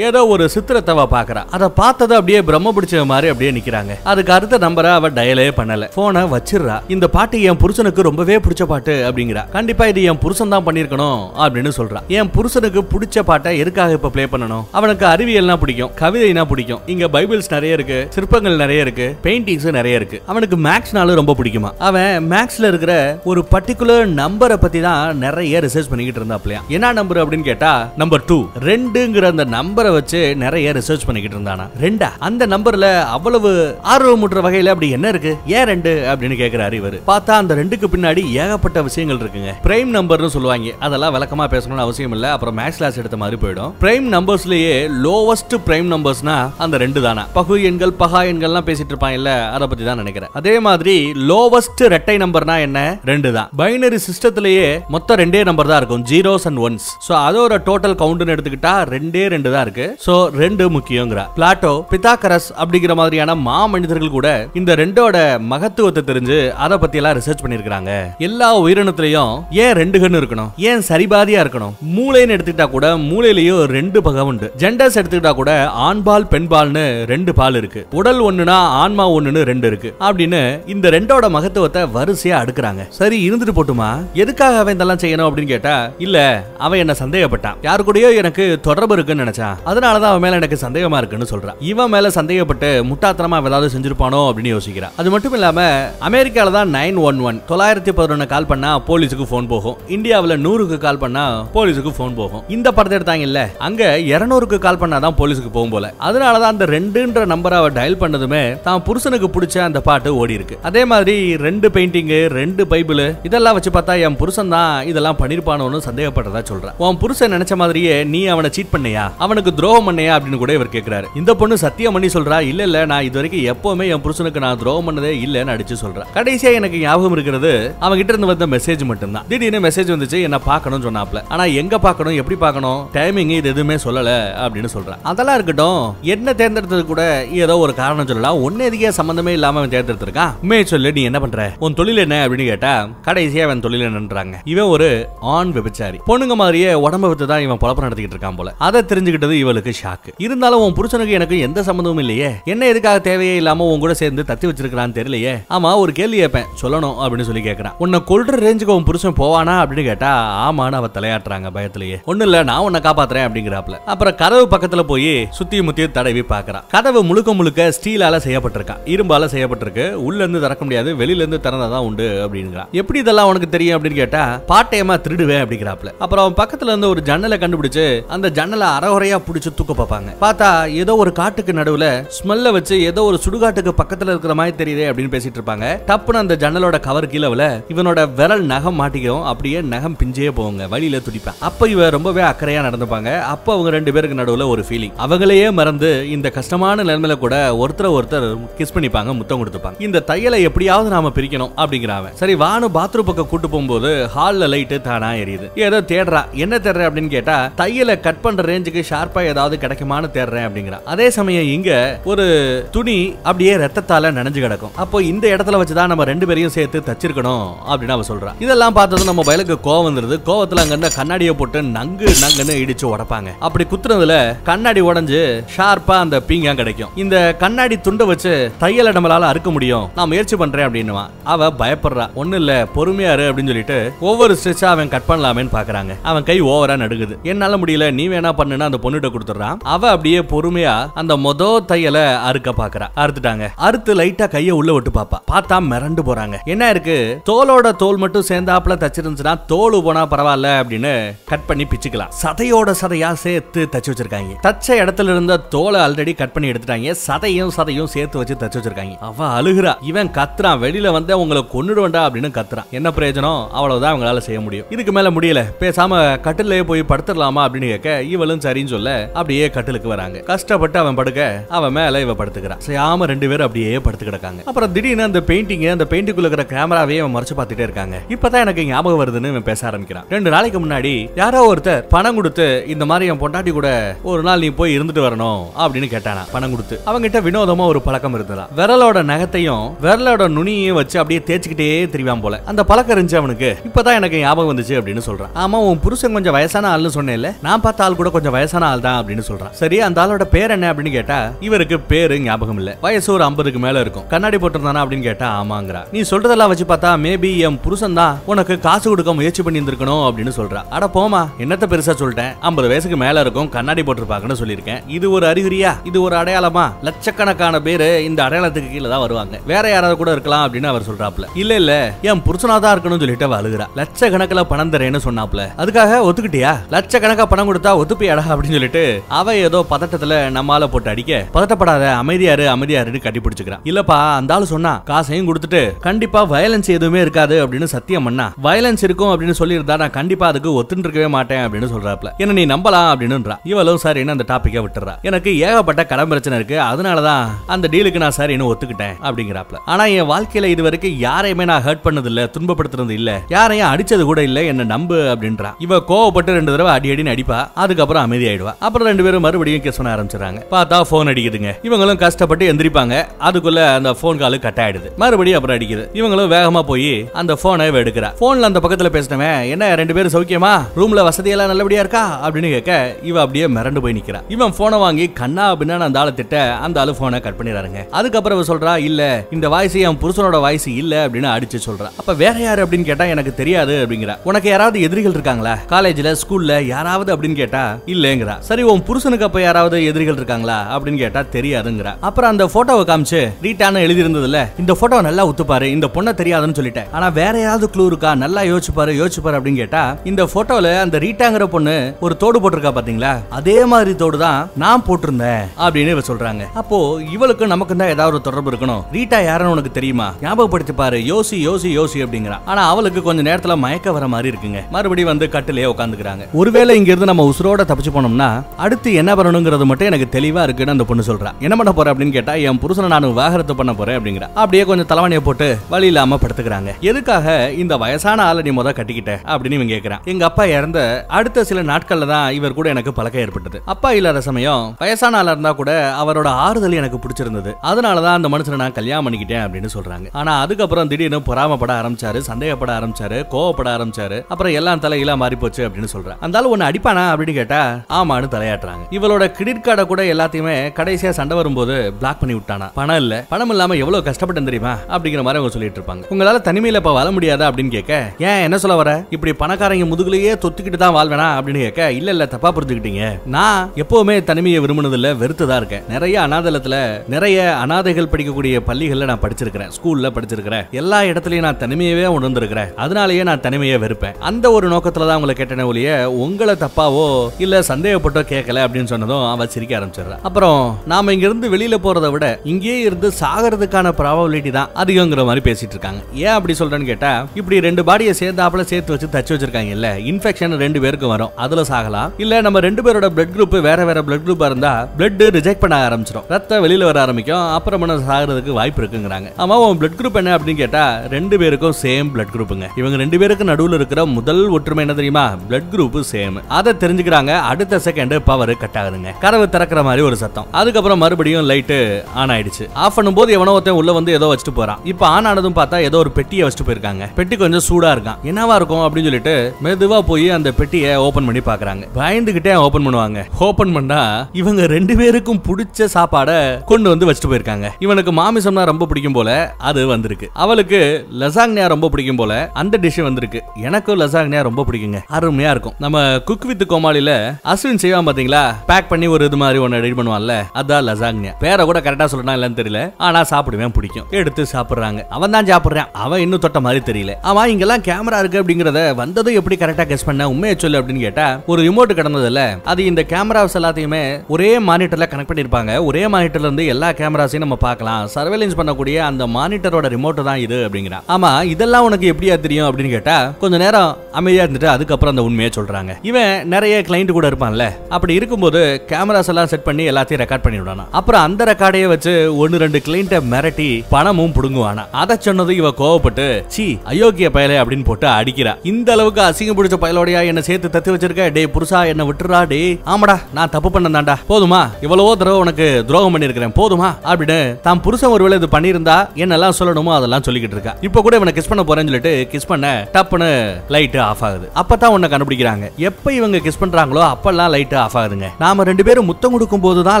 ஏதோ ஒரு சித்திரத்தவ பார்க்குறா அதை பார்த்தது அப்படியே பிரம்ம பிடிச்ச மாதிரி அப்படியே நிற்கிறாங்க அதுக்கு அடுத்த நம்பரை அவள் டயலே பண்ணலை. ஃபோனை வச்சிடுறா. இந்த பாட்டு என் புருஷனுக்கு ரொம்பவே பிடிச்ச பாட்டு அப்படிங்கிறா. கண்டிப்பாக இது என் புருஷன் தான் பண்ணியிருக்கணும் அப்படின்னு சொல்கிறான் என் புருஷனுக்கு பிடிச்ச பாட்டை எதுக்காக இப்போ ப்ளே பண்ணணும்? அவனுக்கு அறிவியல்னா பிடிக்கும் கவிதைனா பிடிக்கும். இங்க பைபிள்ஸ் நிறைய இருக்கு சிற்பங்கள் நிறைய இருக்கு. பெயிண்டிங்ஸும் நிறைய இருக்கு. அவனுக்கு மேக்ஸ்னாலும் ரொம்ப பிடிக்குமா? அவன் மேக்ஸ்ல இருக்கிற ஒரு பர்டிகுலர் நம்பரை பத்தி தான் நிறைய ரிசர்ச் பண்ணிக்கிட்டு இருந்தாப்லையா? என்ன நம்பர் அப்படின்னு கேட்டா நம்பர் டூ ரெண்டுங்கிற அந்த நம்பரை வச்சு நிறைய ரிசர்ச் பண்ணிக்கிட்டு இருந்தானா? ரெண்டா? அந்த நம்பர்ல அவ்வளவு ஆர்வமுற்ற வகையில அப்படி என்ன இருக்கு? ஏன் ரெண்டு? அப்படின்னு கேக்குறாரு இவர். பார்த்தா அந்த ரெண்டுக்கு பின்னாடி ஏகப்பட்ட விஷயங்கள் இருக்குங்க. பிரைம் நம்பர்னு சொல்லுவாங்க. அதெல்லாம் விளக்கமா பேசணும்னு அவசியம் இல்ல. அப்புறம் மேக்ஸ் கிளாஸ் எடுத்த மாதிரி போயிடும். பிரைம் நம்பர்ஸ்லயே லோவஸ்ட் பிரைம் நம்பர்ஸ்னா அந்த ரெண்டு தானா? பகு எண்கள் பகா எண்கள்லாம் பேசிட்டு இருப்பான் இல்ல அதை பத்தி தான் நினைக்கிறேன். அதே மாதிரி லோவஸ்ட் ரெட்டை நம்பர்னா என்ன? ரெண்டு தான் பைனரி சிஸ்டத்திலேயே மொத்தம் ரெண்டே நம்பர் தான் இருக்கும் ஜீரோஸ் அண்ட் ஒன்ஸ் ஸோ அதோட டோட்டல் கவுண்ட்னு எடுத்துக்கிட்டா ரெண்டே ரெண்டு தான் இருக்கு. ஸோ ரெண்டு முக்கியங்கிற. பிளாட்டோ பித்தாகரஸ் அப்படிங்கிற மாதிரியான மா மனிதர்கள் கூட இந்த ரெண்டோட மகத்துவத்தை தெரிஞ்சு அதை பத்தி எல்லாம் ரிசர்ச் பண்ணிருக்காங்க எல்லா உயிரினத்திலையும் ஏன் ரெண்டு கண்ணு இருக்கணும்? ஏன் சரிபாதியா இருக்கணும்? மூளைன்னு எடுத்துக்கிட்டா கூட மூளையிலயும் ரெண்டு பகம் உண்டு. ஜெண்டர்ஸ் எடுத்துக்கிட்டா கூட ஆண்பால் பெண்பால்னு ரெண்டு பால் இருக்கு. உடல் ஒண்ணுனா ஆனா ஆன்மா ஒண்ணுன்னு ரெண்டு இருக்கு. அப்படின்னு இந்த ரெண்டோட மகத்துவத்தை வரிசையா அடுக்குறாங்க. சரி இருந்துட்டு போட்டுமா? எதுக்காக அவன் இதெல்லாம் செய்யணும் அப்படின்னு கேட்டா இல்ல அவன் என்ன சந்தேகப்பட்டான். யாரு கூடயோ எனக்கு தொடர்பு இருக்குன்னு நினைச்சான். அதனாலதான் அவன் மேல எனக்கு சந்தேகமா இருக்குன்னு சொல்றான் இவன் மேல சந்தேகப்பட்டு முட்டாத்தனமா ஏதாவது செஞ்சிருப்பானோ அப்படின்னு யோசிக்கிறான் அது மட்டும் இல்லாம அமெரிக்கால தான் நைன் ஒன் ஒன் தொள்ளாயிரத்தி பதினொன்னு கால் பண்ணா போலீஸுக்கு போன் போகும். இந்தியாவில் நூறுக்கு கால் பண்ணா போலீஸுக்கு போன் போகும். இந்த படத்தை எடுத்தாங்க இல்ல அங்க இருநூறுக்கு கால் பண்ணாதான் போலீஸுக்கு போகும் போல. அதனாலதான் அந்த ரெண்டுன்ற நம்பரை அவ டயல் பண்ணதுமே தான் புருஷனுக்கு பிடிச்ச அந்த பாட்டு ஓடி இருக்கு. அதே மாதிரி ரெண்டு பெயிண்டிங் ரெண்டு பைபிள் இதெல்லாம் வச்சு பார்த்தா என் புருஷன் தான் இதெல்லாம் பண்ணிருப்பானோன்னு சந்தேகப்பட்டதா சொல்றான் உன் புருஷன் நினைச்ச மாதிரியே நீ அவனை சீட் பண்ணியா? அவனுக்கு துரோகம் பண்ணியா அப்படின்னு கூட இவர் கேட்கிறாரு இந்த பொண்ணு சத்தியம் பண்ணி சொல்றா இல்ல இல்ல நான் இது வரைக்கும் எப்பவுமே என் புருஷனுக்கு நான் துரோகம் பண்ணதே இல்லைன்னு அடிச்சு சொல்றேன் கடைசியா எனக்கு ஞாபகம் இருக்கிறது அவன் கிட்ட இருந்து வந்த மெசேஜ் மட்டும்தான். திடீர்னு மெசேஜ் வந்துச்சு என்ன பார்க்கணும்னு சொன்னாப்ல. ஆனா எங்க பார்க்கணும்? எப்படி பார்க்கணும்? டைமிங் இது எதுவுமே சொல்லல அப்படின்னு சொல்றான் அதெல்லாம் இருக்கட்டும் என்ன தேர்ந்தெடுத்தது கூட ஏதோ ஒரு காரணம் சொல்லலாம் ஒன்னு எதுக்கே சம்பந்தமே இல்லாம அவன் தேர்ந்தெடுத்திருக்கான் உண்மையை சொல்லு நீ என்ன பண்ற? உன் தொழில் என்ன அப்படின்னு கேட்டா கடைசியா அவன் தொழில் என்னன்றாங்க. இவன் ஒரு ஆண் விபச்சாரி. பொண்ணுங்க மாதிரியே உடம்ப வித்து தான் இவன் பொழப்பு நடத்திக்கிட்டு இருக்கான் போல. அதை தெரிஞ்சுக்கிட்டது இவளுக்கு ஷாக்கு இருந்தாலும் உன் புருஷனுக்கு எனக்கு எந்த சம்மந்தமும் இல்லையே? என்ன எதுக்காக தேவையே இல்லாம உன் கூட சேர்ந்து தத்தி வச்சிருக்கான்னு தெரியலையே? ஆமா ஒரு கேள்வி கேட்பேன். சொல்லணும் அப்படின்னு சொல்லி கேட்கறான். உன்னை கொல்ற ரேஞ்சுக்கு உன் புருஷன் போவானா அப்படின்னு கேட்டா ஆமான்னு அவ தலையாட்டுறாங்க பயத்திலேயே. ஒண்ணு இல்ல நான் உன்னை காப்பாத்துறேன் அப்படிங்கிறாப்ல அப்புறம் கதவு பக்கத்துல போய் சுத்தி முத்தி தடவி பாக்குறான் கதவு முழுக்க முழுக்க ஸ்டீலால செய்யப்பட்டிருக்கான் இரும்பால செய்யப்பட்டிருக்கு. உள்ள இருந்து திறக்க முடியாது. வெளியில இருந்து திறந்தாதான் உண்டு அப்படிங்கிறான் எப்படி இதெல்லாம் உனக்கு தெரியும் அப்படின்னு கேட்டா பாட்டையமா திருடுவேன் அப்படிங்கிறாப்ல அப்புறம் அவன் பக்கத்துல இருந்து ஒரு ஜன்னலை கண்டுபிடிச்சு அந்த ஜன்னலை அறகுறையா பிடிச்சு தூக்க பார்ப்பாங்க. பார்த்தா ஏதோ ஒரு காட்டுக்கு நடுவுல ஸ்மெல்ல வச்சு ஏதோ ஒரு சுடுகாட்டுக்கு பக்கத்துல இருக்கிற மாதிரி தெரியுதே அப்படின்னு பேசிட்டு இருப்பாங்க. டப்புன்னு அந்த ஜன்னலோட கவர் கீழே இவனோட விரல் நகம் மாட்டிக்கும் அப்படியே நகம் பிஞ்சே போவாங்க வழியில துடிப்பான். அப்ப இவ ரொம்பவே அக்கறையா நடந்துப்பாங்க. அப்ப அவங்க ரெண்டு பேருக்கு நடுவுல ஒரு ஃபீலிங் அவங்களையே மறந்து இந்த கஷ்டமான நிலைமையில கூட ஒருத்தர ஒருத்தர் கிஸ் பண்ணிப்பாங்க முத்தம் கொடுத்துப்பாங்க. இந்த தையலை எப்படியாவது நாம பிரிக்கணும் அப்படிங்கிறாவன். சரி வானு பாத்ரூம் பக்கம் கூட்டு போகும்போது ஹால்ல லைட்டு தானா எரியுது. ஏதோ தேடுறா என்ன தேடுற அப்படின்னு கேட்டா தையலை கட் பண்ற ரேஞ்சுக்கு ஷார்ப்பா ஏதாவது கிடைக்குமான்னு தேடுறேன் அப்படிங்கிறா. அதே சமயம் இங்க ஒரு துணி அப்படியே ரத்தத்தால நனைஞ்சு கிடக்கும். அப்போ இந்த இடத்துல வச்சுதான் நம்ம ரெண்டு பேரையும் சேர்த்து தச்சிருக்கணும் அப்படின்னு அவ சொல்றா. இதெல்லாம் பார்த்ததும் நம்ம பயலுக்கு கோவம் வந்துருது. கோவத்துல அங்க இருந்த கண்ணாடியை போட்டு நங்கு நங்குன்னு இடிச்சு உடைப்பாங்க. அப்படி குத்துறதுல கண்ணாடி உடைஞ்சு ஷார்ப்பா அந்த பீங்கா கிடைக்கும். இந்த கண்ணாடி துண்டை வச்சு தையலை நம்மளால அறுக்க முடியும். நான் முயற்சி பண்றேன் அப்படின்னுவான் அவ பயப்படுறா. ஒண்ணு இல்ல பொறுமையா இரு அப்படின்னு சொல்லிட்டு ஒவ்வொரு ஸ்டிச்சா அவன் கட் பண்ணலாமேன்னு பாக்குறாங்க. அவன் கை ஓவரா நடுக்குது என்னால முடியல நீ வேணா பண்ணுன்னு அந்த பொண்ணுகிட்ட கொடுத்துறான் அவ அப்படியே பொறுமையா அந்த மொத தையலை அறுக்க பாக்குறா. அறுத்துட்டாங்க. அறுத்து லைட்டா கைய உள்ள விட்டு பாப்பா. பார்த்தா மிரண்டு போறாங்க. என்ன இருக்கு? தோலோட தோல் மட்டும் சேர்ந்தாப்புல தச்சிருந்துச்சுன்னா தோல் போனா பரவாயில்ல அப்படின்னு கட் பண்ணி பிச்சுக்கலாம். சதையோட சதையா சேர்த்து தச்சு வச்சிருக்காங்க. தச்ச இடத்துல இருந்த தோலை ஆல்ரெடி கட் பண்ணி எடுத்துட்டாங்க. சதையும் சதையும் சேர்த்து வச்சு தச்சு வச்சிருக்காங்க. அவ அழுகுறா. இவன் கத்துறான் வெளியில வந்து உங்களை கொன்னுடுவேண்டா அப்படின்னு கத்துறான் என்ன பிரயோஜனம்? அவ்வளவுதான் அவங்களால செய்ய முடியும். இதுக்கு மேல முடியல. பேசாம கட்டிலே போய் படுத்துடலாமா அப்படின்னு கேட்க இவளும் சரின்னு சொல்ல அப்படியே கட்டிலுக்கு வராங்க. கஷ்டப்பட்டு அவன் படுக்க அவன் மேல இவ படுத்துக்கிறான் செய்யாம ரெண்டு பேரும் அப்படியே படுத்து கிடக்காங்க. அப்புறம் திடீர்னு அந்த பெயிண்டிங் அந்த பெயிண்டிங்குள்ள இருக்கிற கேமராவே அவன் மறைச்சு பார்த்துட்டே இருக்காங்க. இப்பதான் எனக்கு ஞாபகம் வருதுன்னு இவன் பேச ஆரம்பிக்கிறான். ரெண்டு நாளைக்கு முன்னாடி யாரோ ஒருத்தர் பணம் கொடுத்து இந்த மாதிரி என் பொண்டாட்டி கூட ஒரு நாள் நீ போய் இருந்துட்டு வரணும் அப்படின்னு கேட்டானா. பணம் கொடுத்து. அவங்கிட்ட வினோதமா ஒரு பழக்கம் இருந்ததா? விரலோட நகத்தையும் விரலோட நுனியையும் வச்சு அப்படியே தேய்ச்சிக்கிட்டே திரிவான் போல. அந்த பழக்கம் இருந்துச்சு அவனுக்கு. இப்பதான் எனக்கு ஞாபகம் வந்துச்சு அப்படின்னு சொல்றான். ஆமா உன் புருஷன் கொஞ்சம் வயசான ஆள்னு சொன்னேன்ல. நான் பார்த்த ஆள் கூட கொஞ்சம் வயசான ஆள் தான் அப்படின்னு சொல்றான். சரி அந்த ஆளோட பேர் என்ன அப்படின்னு கேட்டா இவருக்கு பேரு ஞாபகம் இல்ல. வயசு ஒரு ஐம்பதுக்கு மேல இருக்கும். கண்ணாடி போட்டிருந்தானா அப்படின்னு கேட்டா ஆமாங்கிறா. நீ சொல்றதெல்லாம் வச்சு பார்த்தா மேபி என் புருஷன் தான் உனக்கு காசு கொடுக்க முயற்சி பண்ணி இருந்திருக்கணும் அப்படின்னு சொல்றா அட போமா என்னத்த பெருசா சொல்லிட்டேன்? ஐம்பது வயசுக்கு மேல இருக்கும் கண்ணாடி போட்டிருப்பாங்கன்னு சொல்லியிருக்கேன். இது ஒரு அறிகுறியா? இது ஒரு அடையாளமா? லட்சக்கணக்கான பேரு இந்த அடையாளத்துக்கு கீழே தான் வருவாங்க. வேற யாராவது கூட இருக்கலாம் அப்படின்னு அவர் சொல்றாப்ல இல்ல இல்ல என் புருஷனா தான் இருக்கணும்னு சொல்லிட்டு அவ அழுகுறா. லட்சக்கணக்கில் பணம் தரேன்னு சொன்னாப்ல அதுக்காக ஒத்துக்கிட்டியா? லட்சக்கணக்கா பணம் கொடுத்தா ஒத்துப்பியாடா அப்படின்னு சொல்லிட்டு அவ ஏதோ பதட்டத்துல நம்மால போட்டு அடிக்க பதட்டப்படாத அமைதியாரு அமைதியாருன்னு கட்டி பிடிச்சுக்கிறான் இல்லப்பா அந்த ஆள் சொன்னா காசையும் கொடுத்துட்டு கண்டிப்பா வயலன்ஸ் எதுவுமே இருக்காது அப்படின்னு சத்தியம் பண்ணா. வயலன்ஸ் இருக்கும் அப்படின்னு சொல்லியிருந்தா நான் கண்டிப்பா அதுக்கு ஒத்துன்னு இருக்கவே மாட்டேன் அப்படின்னு சொல்றாப்ல என்ன நீ நம்பலாம் அப்படின்னுன்றா. இவளும் சரின்னு அந்த டாபிக்கை விட்டுறா. எனக்கு ஏகப்பட்ட கடன் பிரச்சனை இருக்கு. அதனாலதான் அந்த டீலுக்கு நான் சார் இன்னும் ஒத்துக்கிட்டேன் அப்படிங்கிறாப்ல. ஆனா என் வாழ்க்கையில இது வரைக்கும் யாரையுமே நான் ஹர்ட் பண்ணது இல்ல துன்பப்படுத்துறது இல்ல. யாரையும் அடிச்சது கூட இல்ல என்ன நம்பு அப்படின்றா. இவ கோவப்பட்டு ரெண்டு தடவை அடி அடின்னு அடிப்பா அதுக்கப்புறம் அமைதியாயிடுவா. அப்புறம் ரெண்டு பேரும் மறுபடியும் கிஸ் பண்ண ஆரம்பிச்சிடறாங்க. பார்த்தா போன் அடிக்குதுங்க. இவங்களும் கஷ்டப்பட்டு எந்திரிப்பாங்க. அதுக்குள்ள அந்த போன் காலு கட் ஆயிடுது. மறுபடியும் அப்புறம் அடிக்குது. இவங்களும் வேகமா போய் அந்த போனை எடுக்கிறா. போன்ல அந்த பக்கத்துல பேசினவன் என்ன ரெண்டு பேரும் சௌக்கியமா? ரூம்ல வசதியெல்லாம் நல்லபடியா இருக்கா? அப்படின்னு கேட்க இவ அப்படியே மிரண்டு போய் நிக்கிறா. இவன் போனை வாங்கி கண்ணா அப்படின்னு அந்த ஆளை திட்ட அந்த ஆளு போனை கட் பண்ணி பண்ணிடுறாருங்க அதுக்கப்புறம் இவ சொல்றா இல்ல இந்த வாய்ஸ் என் புருஷனோட வாய்ஸ் இல்ல அப்படின்னு அடிச்சு சொல்றா. அப்ப வேற யாரு அப்படின்னு கேட்டா எனக்கு தெரியாது அப்படிங்கிறா. உனக்கு யாராவது எதிரிகள் இருக்காங்களா? காலேஜ்ல ஸ்கூல்ல யாராவது? அப்படின்னு கேட்டா இல்லங்கிறா. சரி உன் புருஷனுக்கு அப்ப யாராவது எதிரிகள் இருக்காங்களா? அப்படின்னு கேட்டா தெரியாதுங்கிறா. அப்புறம் அந்த போட்டோவை காமிச்சு ரீட்டான எழுதி இருந்ததுல இந்த போட்டோ நல்லா உத்துப்பாரு இந்த பொண்ணை தெரியாதுன்னு சொல்லிட்டேன். ஆனா வேற ஏதாவது க்ளூ இருக்கா? நல்லா யோசிச்சு பாரு யோசிச்சு பாரு அப்படின்னு கேட்டா இந்த போட்டோல அந்த ரீட்டாங்கிற பொண்ணு ஒரு தோடு போட்டிருக்கா பாத்தீங்களா? அதே மாதிரி தோடு தான் நான் போட்டிருந்தேன் அப்படின்னு இவ சொல்றாங்க. அப்போ இவளுக்கு நமக்கு தான் ஏதாவது ஒரு தொடர்பு இருக்கணும். ரீட்டா யாருன்னு உனக்கு தெரியுமா? ஞாபகப்படுத்தி பாரு. யோசி யோசி யோசி அப்படிங்கிறா ஆனா அவளுக்கு கொஞ்ச நேரத்துல மயக்க வர மாதிரி இருக்குங்க. மறுபடியும் வந்து கட்டிலே உட்காந்துக்கிறாங்க ஒருவேளை இங்க இருந்து நம்ம உசுரோட தப்பிச்சு போனோம்னா அடுத்து என்ன பண்ணணுங்கிறது மட்டும் எனக்கு தெளிவா இருக்குன்னு அந்த பொண்ணு சொல்றா. என்ன பண்ண போற அப்படின்னு கேட்டா என் புருஷனை நான் விவாகரத்து பண்ண போறேன் அப்படிங்கிறா. அப்படியே கொஞ்சம் தலைவணியை போட்டு வழி இல்லாம படுத்துக்கிறாங்க. எதுக்காக இந்த வயசான ஆளை நீ முத கட்டிக்கிட்ட? அப்படின்னு இவன் கேக்குறான். எங்க அப்பா இறந்த அடுத்த சில நாட்கள்ல தான் இவர் கூட எனக்கு பழக்கம் ஏற்பட்டது. அப்பா இல்லாத சமயம் வயசான ஆளா இருந்தா கூட அவரோட ஆறுதல் எனக்கு பிடிச்சிருந்தது அதனாலதான் அந்த மனுஷனை நான் கல்யாணம் பண்ணிக்கிட்டேன் அப்படின்னு சொல்றாங்க. ஆனா அதுக்கப்புறம் திடீர்னு பொறாமப்பட ஆரம்பிச்சாரு சந்தேகப்பட ஆரம்பிச்சாரு கோவப்பட ஆரம்பிச்சாரு அப்புறம் எல்லாம் தலையெல்லாம் மாறி போச்சு அப்படின்னு சொல்றேன் அந்தாலும் ஒன்னு அடிப்பானா அப்படின்னு கேட்டா ஆமான்னு தலையாட்டுறாங்க. இவளோட கிரெடிட் கார்டை கூட எல்லாத்தையுமே கடைசியா சண்டை வரும்போது பிளாக் பண்ணி விட்டானா? பணம் இல்ல. பணம் இல்லாம எவ்வளவு கஷ்டப்பட்டேன் தெரியுமா? அப்படிங்கிற மாதிரி அவங்க சொல்லிட்டு இருப்பாங்க. உங்களால தனிமையில இப்ப வாழ முடியாதா அப்படின்னு கேட்க ஏன் என்ன சொல்ல வர? இப்படி பணக்காரங்க முதுகுலயே தொத்துக்கிட்டு தான் வாழ்வேனா அப்படின்னு கேட்க இல்ல இல்ல தப்பா புரிஞ்சுக்கிட்டீங்க. நான் எப்பவுமே தனிமையை விரும்பினது இல்ல வெறுத்துதான் இருக்கேன். நிறைய அனாதலத்துல நிறைய அனாதைகள் படிக்கக்கூடிய பள்ளிகளில் நான் படிச்சிருக்கிறேன். ஸ்கூல்ல படிச்சிருக்கிறேன். எல்லா இடத்துலையும் நான் தனிமையவே உணர்ந்திருக்கிறேன். அதனாலயே நான் தனிமையை வெறுப்பேன். அந்த ஒரு நோக்கத்துல தான் உங்களை கேட்டேன் ஒழிய உங்களை தப்பாவோ இல்ல சந்தேகப்பட்டோ கேட்கல அப்படின்னு சொன்னதும் அவன் சிரிக்க ஆரம்பிச்சிடுறான் அப்புறம் நாம இங்க இருந்து வெளியில போறதை விட இங்கேயே இருந்து சாகிறதுக்கான ப்ராபபிலிட்டி தான் அதிகங்கிற மாதிரி பேசிட்டு இருக்காங்க. ஏன் அப்படி சொல்றேன்னு கேட்டா இப்படி ரெண்டு பாடியை சேர்ந்தாப்புல சேர்த்து வச்சு தச்சு வச்சிருக்காங்க இல்ல இன்ஃபெக்ஷன் ரெண்டு பேருக்கும் வரும். அதுல சாகலாம். இல்ல நம்ம ரெண்டு பேரோட பிளட் குரூப் வேற வேற பிளட் குரூப்பா இருந்தா பிளட் ரிஜெக்ட் பண்ண ஆரம்பிச்சிடும் ரத்தம் வெளியில வர ஆரம்பிக்கும். அப்புறம் சாகிறதுக்கு வாய்ப்பு இருக்குங்கிறாங்க. ஆமா உன் பிளட் குரூப் என்ன அப்படின்னு கேட்டா ரெண்டு பேருக்கும் சேம் பிளட் குரூப்புங்க இவங்க ரெண்டு பேருக்கு நடுவில் இருக்கிற முதல் ஒற்றுமை என்ன தெரியுமா? பிளட் குரூப் சேம் அதை தெரிஞ்சுக்கிறாங்க அடுத்த செகண்ட் பவர் கட் ஆகுதுங்க. கதவு திறக்கிற மாதிரி ஒரு சத்தம். அதுக்கப்புறம் மறுபடியும் லைட்டு ஆன் ஆயிடுச்சு. ஆஃப் பண்ணும்போது எவனோ ஒருத்தன் உள்ள வந்து ஏதோ வச்சுட்டு போறான். இப்போ ஆன் ஆனதும் பார்த்தா ஏதோ ஒரு பெட்டியை வச்சுட்டு போயிருக்காங்க. பெட்டி கொஞ்சம் சூடா இருக்கான். என்னவா இருக்கும் அப்படின்னு சொல்லிட்டு மெதுவா போய் அந்த பெட்டியை ஓபன் பண்ணி பாக்குறாங்க. பயந்துகிட்டே ஓபன் பண்ணுவாங்க. ஓபன் பண்ணா இவங்க ரெண்டு பேருக்கும் பிடிச்ச சாப்பாடை கொண்டு வந்து வச்சுட்டு போயிருக்காங்க. இவனுக்கு மாமிசம்னா ரொம்ப பிடிக்கும் போல அது வந்திருக்கு. அவளுக்கு லசாங்னியா ரொம்ப பிடிக்கும் போல அந்த டிஷ் வந்திருக்கு. எனக்கும் லசாங்னியா ரொம்ப பிடிக்குங்க. அருமையா இருக்கும். நம்ம குக் வித் கோமாளில அஸ்வின் செய்வான் பாத்தீங்களா? பேக் பண்ணி ஒரு இது மாதிரி ஒன்னு ரெடி பண்ணுவான்ல அதான் லசாங்னியா பேரை கூட கரெக்டா சொல்லணும் இல்லன்னு தெரியல. ஆனா சாப்பிடுவேன் பிடிக்கும். எடுத்து சாப்பிடுறாங்க. அவன் தான் சாப்பிடுறான். அவன் இன்னும் தொட்ட மாதிரி தெரியல. அவன் இங்கெல்லாம் கேமரா இருக்கு அப்படிங்கறத வந்ததும் எப்படி கரெக்டா கெஸ் பண்ண? உண்மையை சொல்லு அப்படின்னு கேட்டா ஒரு ரிமோட் கிடந்ததுல அது இந்த கேமராஸ் எல்லாத்தையுமே ஒரே மானிட்டர்ல கனெக்ட் பண்ணிருப்பாங்க ஒரே மானிட்டர்ல இருந்து எல்லா கேமராஸையும் நம்ம பார்க்கலாம். சர்வேலன்ஸ் பண்ணக்கூடிய அந்த மானிட்டரோட ரிமோட் தான் இது அப்படிங்கிறான். ஆமா இதெல்லாம் உனக்கு எப்படியா தெரியும் அப்படின்னு கேட்டா கொஞ்ச நேரம் அமைதியா இருந்துட்டு அதுக்கப்புறம் அந்த உண்மையை சொல்றாங்க. இவன் நிறைய கிளைண்ட் கூட இருப்பான்ல. அப்படி இருக்கும்போது கேமராஸ் எல்லாம் செட் பண்ணி எல்லாத்தையும் ரெக்கார்ட் பண்ணி விடணும் அப்புறம் அந்த ரெக்கார்டையே வச்சு ஒன்னு ரெண்டு கிளைண்ட்டை மிரட்டி பணமும் புடுங்குவானா. அதை சொன்னது இவ கோவப்பட்டு சி அயோக்கிய பயலே அப்படின்னு போட்டு அடிக்கிறா. இந்த அளவுக்கு அசிங்கம் பிடிச்ச பயலோடையா என்ன சேர்த்து தத்து வச்சிருக்க? டே புருஷா என்ன விட்டுறா டே ஆமாடா நான் தப்பு பண்ணதாண்டா போதுமா இவ்வளவோ தடவை உனக்கு துரோகம் பண்ணிருக்கிறேன் போதுமா அப்படின்னு தான் புருஷன் ஒருவேளை இது பண்ணியிருந்தா என்னெல்லாம் சொல்லணுமோ அதெல்லாம் சொல்லிக்கிட்டு இருக்கா. இப்போ கூட இவனை கிஸ் பண்ண போறேன்னு சொல்லிட்டு கிஸ் பண்ண டப்புன்னு லைட் ஆஃப் ஆகுது. அப்பதான் உன்னை கண்டுபிடிக்கிறாங்க. எப்ப இவங்க கிஸ் பண்றாங்களோ அப்பெல்லாம் லைட் ஆஃப் ஆகுதுங்க. நாம ரெண்டு பேரும் முத்தம் கொடுக்கும் போது தான்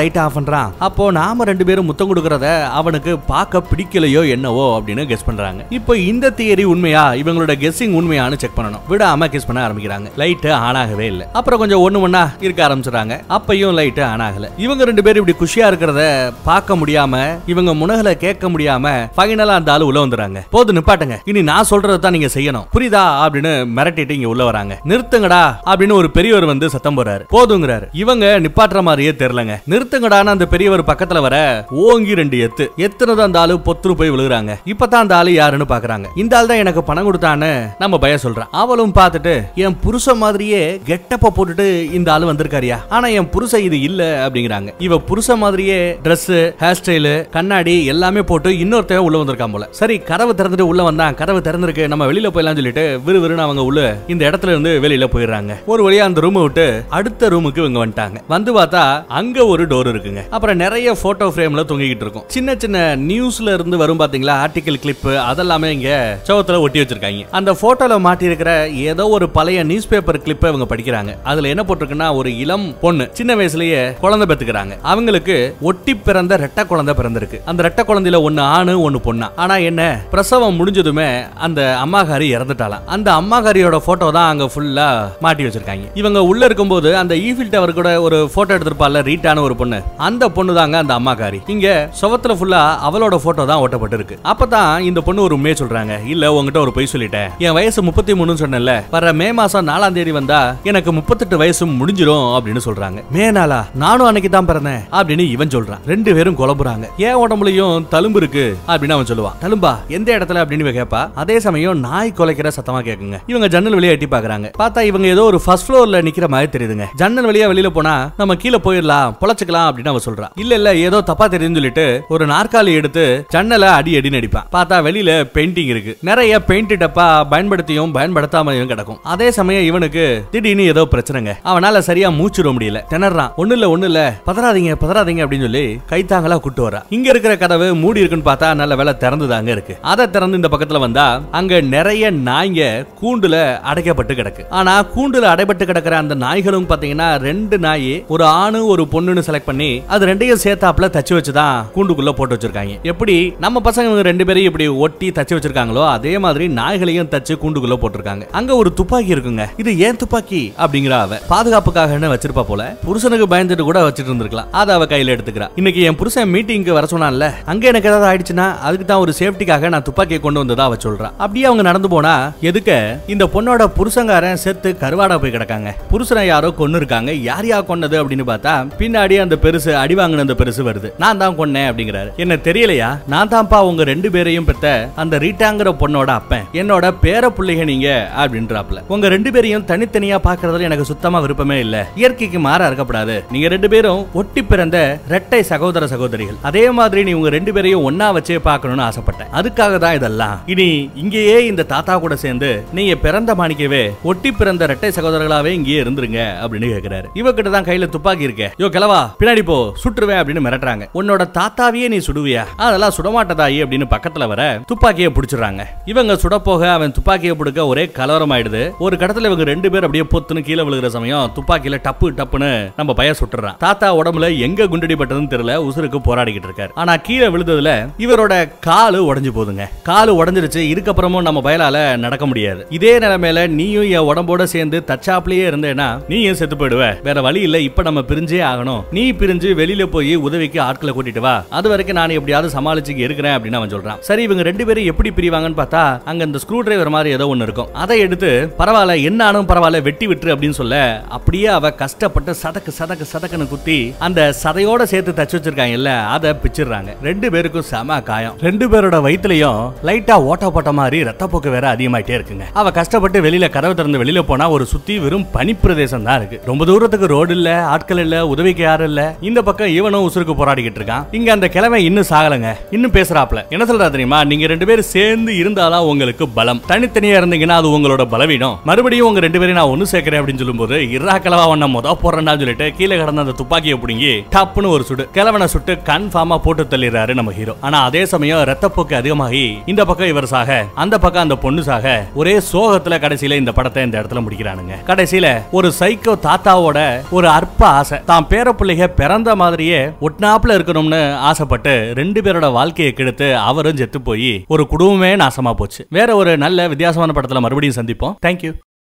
லைட் ஆஃப் பண்றான். அப்போ நாம ரெண்டு பேரும் முத்தம் கொடுக்கறத அவனுக்கு பார்க்க பிடிக்கலையோ என்னவோ அப்படின்னு கெஸ் பண்றாங்க. இப்போ இந்த தியரி உண்மையா? இவங்களோட கெஸ்ஸிங் உண்மையானு செக் பண்ணணும். விடாம கிஸ் பண்ண ஆரம்பிக்கிறாங்க. லைட் ஆன் ஆகவே இல்ல. அப்புறம் கொஞ்சம் ஒண்ணு ஒன்னா இருக்க ஆரம்பிச்சிடறாங்க. அப்பையும் லைட் ஆன் ஆகல. இவங்க ரெண்டு பேரும் இப்படி குஷியா இருக்கிறத பார்க்க முடியாம இவங்க முனகல கேட்க முடியாம ஃபைனலா அந்த ஆளு உள்ள வந்துறாங்க. போது நிப்பாட்டுங்க. இனி நான் சொல்றதை தான் நீங்க செய்யணும். புரியுதா? அப்படின்னு மிரட்டிட்டு இங்க உள்ள வராங்க. நிறுத்துங்கடா அப்படின்னு ஒரு பெரியவர் வந்து சத்தம் போறாரு போதுங்கிறாரு. இவங்க நிப்பாட்டுற மாதிரியே தெரியலங்க. நிறுத்துங்கடான்னு அந்த பெரியவர் பக்கத்துல வர ஓங்கி ரெண்டு எத்து. எத்துனதும் அந்த ஆளு பொத்துரு போய் விழுகுறாங்க. இப்பதான் அந்த ஆளு யாருன்னு பாக்குறாங்க. இந்த ஆள் தான் எனக்கு பணம் கொடுத்தான்னு நம்ம பய சொல்றான். அவளும் பார்த்துட்டு என் புருஷ மாதிரியே கெட்டப்ப போட்டுட்டு இந்த ஆளு வந்திருக்காரியா? ஆனா என் புருஷ இது இல்ல அப்படிங்கிறாங்க. இவ புருஷ மாதிரியே ட்ரெஸ் ஹேர் ஸ்டைலு கண்ணாடி எல்லாமே போட்டு இன்னொருத்தவ உள்ள வந்திருக்கான் போல. சரி கதவு திறந்துட்டு உள்ள வந்தான். கதவு திறந்திருக்கு நம்ம வெளியில போயிடலாம் சொல்லிட்டு விறுவிறுன்னு அவங்க உள்ள இந்த இடத்துல இருந்து வெளியில போயிடுறாங்க. ஒரு வழியா அந்த ரூமை விட்டு அடுத்த ரூமுக்கு இவங்க வந்துட்டாங்க. வந்து பார்த்தா அங்க ஒரு டோர் இருக்குங்க. அப்புறம் நிறைய போட்டோ ஃப்ரேம்ல தொங்கிக்கிட்டு இருக்கும். சின்ன சின்ன நியூஸ்ல இருந்து வரும் பாத்தீங்களா? ஆர்டிகல் கிளிப் அதெல்லாமே இங்க சவத்துல ஒட்டி வச்சிருக்காங்க. அந்த போட்டோல மாட்டி இருக்கிற ஏதோ ஒரு பழைய நியூஸ் பேப்பர் கிளிப்பை இவங்க படிக்கிறாங்க. அதுல என்ன போட்டிருக்குன்னா ஒரு இளம் பொண்ணு சின்ன வயசுலயே குழந்தை பெத்துக்கிறாங்க. அவங்களுக்கு ஒட்டி பிறந்த குழந்தை ரெட்டை குழந்தை பிறந்திருக்கு. அந்த ரெட்டை குழந்தையில ஒன்னு ஆணு ஒன்னு பொண்ணா. ஆனா என்ன பிரசவம் முடிஞ்சதுமே அந்த அம்மாகாரி இறந்துட்டாலாம் அந்த அம்மாகாரியோட போட்டோ தான் அங்க ஃபுல்லா மாட்டி வச்சிருக்காங்க. இவங்க உள்ள இருக்கும்போது அந்த ஈஃபில் டவர் கூட ஒரு போட்டோ எடுத்திருப்பால ரீட்டான ஒரு பொண்ணு. அந்த பொண்ணு தாங்க அந்த அம்மாக்காரி இங்க சுவத்துல ஃபுல்லா அவளோட போட்டோ தான் ஓட்டப்பட்டிருக்கு அப்பதான் இந்த பொண்ணு ஒரு உண்மையை சொல்றாங்க. இல்ல உங்ககிட்ட ஒரு பொய் சொல்லிட்டேன். என் வயசு முப்பத்தி மூணுன்னு சொன்னேன்ல. வர மே மாசம் நாலாம் தேதி வந்தா எனக்கு முப்பத்தெட்டு வயசு முடிஞ்சிரும் அப்படின்னு சொல்றாங்க. மே நாளா? நானும் அன்னைக்கு தான் பிறந்தேன் அப்படின்னு இவன் சொல்றான். ரெண்டு பேரும் குழம்புறாங்க. ஏன் உடம்புலயும் தழும்பு இருக்கு? அப்படின்னு அவன் சொல்லுவான். தழும்பா எந்த இடத்துல? அப்படின்னு கேப்பா. அதே சமயம் நாய் குலைக்கிற சத்தமா கேக்குங்க. இவங்க ஜன்னல் வழியா எட்டி பாக்குறாங்க. பார்த்தா இவங்க ஏதோ ஒரு ஃபர்ஸ்ட் ஃப்ளோர்ல நிக்கிற மாதிரி தெரியுதுங்க. ஜன்னல் வழியா வெளியில போனா நம்ம கீழே போயிடலாம் பொழைச்சுக்கலாம் அப்படின்னு அவன் சொல்றா இல்ல இல்ல ஏதோ தப்பா தெரியுதுன்னு சொல்லிட்டு ஒரு நாற்காலி எடுத்து ஜன்னலை அடி அடி நடிப்பான் பார்த்தா வெளியில பெயிண்டிங் இருக்கு. நிறைய பெயிண்ட் டப்பா பயன்படுத்தியும் பயன்படுத்தாமையும் கிடக்கும். அதே சமயம் இவனுக்கு திடீர்னு ஏதோ பிரச்சனைங்க. அவனால சரியா மூச்சுட முடியல. திணறான். ஒண்ணு இல்ல ஒண்ணு இல்ல. பதறாதீங்க பதறாதீங்க அப்படின்னு சொல்லி தாங்களா கூட்டு வரா. இங்க இருக்கிற கதவு மூடி இருக்குன்னு பார்த்தா நல்ல வேலை திறந்துதாங்க இருக்கு. அதை திறந்து இந்த பக்கத்துல வந்தா அங்க நிறைய நாய்ங்க கூண்டுல அடைக்கப்பட்டு கிடக்கு. ஆனா கூண்டுல அடைபட்டு கிடக்கிற அந்த நாய்களும் பாத்தீங்கன்னா ரெண்டு நாய் ஒரு ஆணு ஒரு பொண்ணுன்னு செலக்ட் பண்ணி அது ரெண்டையும் சேர்த்தாப்புல தச்சு வச்சுதான் கூண்டுக்குள்ள போட்டு வச்சிருக்காங்க. எப்படி? நம்ம பசங்க ரெண்டு பேரையும் இப்படி ஒட்டி தச்சு வச்சிருக்காங்களோ அதே மாதிரி நாய்களையும் தச்சு கூண்டுக்குள்ள போட்டிருக்காங்க. அங்க ஒரு துப்பாக்கி இருக்குங்க. இது ஏன் துப்பாக்கி? அப்படிங்கிற அவ. பாதுகாப்புக்காக வச்சிருப்பா போல? புருஷனுக்கு பயந்துட்டு கூட வச்சிட்டு இருந்திருக்கலாம். அதை அவ கையில எடுத்துக்கிறா. இன்னைக்கு என் புருஷன் மீட்டிங்க்கு வர சொன்னான்ல அங்க எனக்கு ஏதாவது ஆயிடுச்சுன்னா அதுக்கு தான் ஒரு சேஃப்டிக்காக நான் துப்பாக்கியை கொண்டு வந்ததா அவ சொல்றான் அப்படியே அவங்க நடந்து போனா எதுக்க? இந்த பொண்ணோட புருஷங்காரன் செத்து கருவாடா போய் கிடக்காங்க. புருஷனை யாரோ கொன்னு இருக்காங்க யார் யார் கொன்னது அப்படின்னு பார்த்தா பின்னாடி அந்த பெருசு அடி வாங்கின அந்த பெருசு வருது. நான் தான் கொன்னேன் அப்படிங்கிறாரு. என்ன தெரியலையா? நான் தான்ப்பா உங்க ரெண்டு பேரையும் பெத்த அந்த ரீட்டாங்கிற பொண்ணோட அப்பன். என்னோட பேர பிள்ளைக நீங்க அப்படின்றாப்ல உங்க ரெண்டு பேரையும் தனித்தனியா பாக்குறதுல எனக்கு சுத்தமா விருப்பமே இல்ல. இயற்கைக்கு மாற இருக்கப்படாது நீங்க ரெண்டு பேரும் ஒட்டி பிறந்த ரெட்டை சகோதர சகோதரிகள் அதே மாதிரி நீ உங்க ரெண்டு பேரையும் ஒன்னா வச்சே பார்க்கணும்னு ஆசைப்பட்டேன். அதுக்காக தான் இதெல்லாம். இனி இங்கேயே இந்த தாத்தா கூட சேர்ந்து நீங்க பிறந்த மாணிக்கவே ஒட்டி பிறந்த ரெட்டை சகோதரர்களாவே இங்கேயே இருந்துருங்க அப்படின்னு கேக்குறாரு. இவகிட்ட தான் கையில துப்பாக்கி இருக்க. யோ கிளவா பின்னாடி போ சுட்டுருவேன் அப்படின்னு மிரட்டுறாங்க. உன்னோட தாத்தாவையே நீ சுடுவியா? அதெல்லாம் சுடமாட்டதாயி அப்படின்னு பக்கத்துல வர துப்பாக்கியை பிடிச்சிடுறாங்க. இவங்க சுடப்போக அவன் துப்பாக்கியை பிடிக்க ஒரே கலவரம் ஆயிடுது ஒரு கடத்துல இவங்க ரெண்டு பேர் அப்படியே பொத்துன்னு கீழே விழுகிற சமயம் துப்பாக்கியில டப்பு டப்புன்னு நம்ம பய சுட்டுறான். தாத்தா உடம்புல எங்க குண்டடி பட்டதுன்னு தெரியல உசுருக்கு போராடிக்கிட்டு இருக்காரு. ஆனா கீழே விழுந்ததுல இவரோட காலு உடைஞ்சு போகுதுங்க காலு உடைஞ்சிருச்சு இதுக்கப்புறமும் நம்ம பயலால நடக்க முடியாது. இதே நிலைமையில நீயும் என் உடம்போட சேர்ந்து தச்சாப்லயே இருந்தேன்னா நீயும் செத்து போயிடுவ. வேற வழி இல்ல இப்ப நம்ம பிரிஞ்சே ஆகணும். நீ பிரிஞ்சு வெளியில போய் உதவிக்கு ஆட்களை கூட்டிட்டு வா. அது வரைக்கும் நான் எப்படியாவது சமாளிச்சு இருக்கிறேன் அப்படின்னு அவன் சொல்றான். சரி இவங்க ரெண்டு பேரும் எப்படி பிரிவாங்கன்னு பார்த்தா அங்க இந்த ஸ்க்ரூ டிரைவர் மாதிரி ஏதோ ஒன்னு இருக்கும். அதை எடுத்து பரவாயில்ல என்னானும் பரவாயில்ல வெட்டி விட்டுரு அப்படின்னு சொல்ல அப்படியே அவ கஷ்டப்பட்டு சதக்கு சதக்கு சதக்குன்னு குத்தி அந்த சதையோட சேர்த்து தச்சு இருக்காங்கல்ல அதை பிச்சிடுறாங்க. ரெண்டு பேருக்கும் செம காயம். ரெண்டு பேரோட வயித்துலயும் லைட்டா ஓட்ட போட்ட மாதிரி ரத்தப்போக்கு வேற அதிகமாயிட்டே இருக்குங்க. அவ கஷ்டப்பட்டு வெளியில கதவை திறந்து வெளியில போனா ஒரு சுத்தி வெறும் பனிப்பிரதேசம் தான் இருக்கு. ரொம்ப தூரத்துக்கு ரோடு இல்ல ஆட்கள் இல்ல உதவிக்கு யாரும் இல்ல. இந்த பக்கம் இவனும் உசுருக்கு போராடிக்கிட்டு இருக்கான். இங்க அந்த கிழமை இன்னும் சாகலங்க. இன்னும் பேசுறாப்ல என்ன சொல்றா தெரியுமா? நீங்க ரெண்டு பேரும் சேர்ந்து இருந்தாதான் உங்களுக்கு பலம். தனித்தனியா இருந்தீங்கன்னா அது உங்களோட பலவீனம். மறுபடியும் உங்க ரெண்டு பேரும் நான் ஒண்ணு சேர்க்கிறேன் அப்படின்னு சொல்லும்போது இரா கிழவா ஒன்ன முத போடுறேன்னு சொல்லிட்டு கீழே கடந்த அந்த துப்பாக்கியை பிடுங்கி டப்புன்னு ஒரு சுடு. கிழவனை சுட்டு கன்ஃபார்மா போட்டு தள்ளிடுறாரு நம்ம ஹீரோ ஆனா அதே சமயம் ரத்தப்போக்கு அதிகமாகி இந்த பக்கம் இவர் சாக அந்த பக்கம் அந்த பொண்ணு சாக ஒரே சோகத்துல கடைசியில இந்த படத்தை இந்த இடத்துல முடிக்கிறானுங்க. கடைசியில ஒரு சைக்கோ தாத்தாவோட ஒரு அற்ப ஆசை. தான் பேர பிள்ளைக பிறந்த மாதிரியே ஒட்னாப்புல இருக்கணும்னு ஆசைப்பட்டு ரெண்டு பேரோட வாழ்க்கையை கெடுத்து அவரும் செத்து போய் ஒரு குடும்பமே நாசமா போச்சு. வேற ஒரு நல்ல வித்தியாசமான படத்துல மறுபடியும் சந்திப்போம். தேங்க்யூ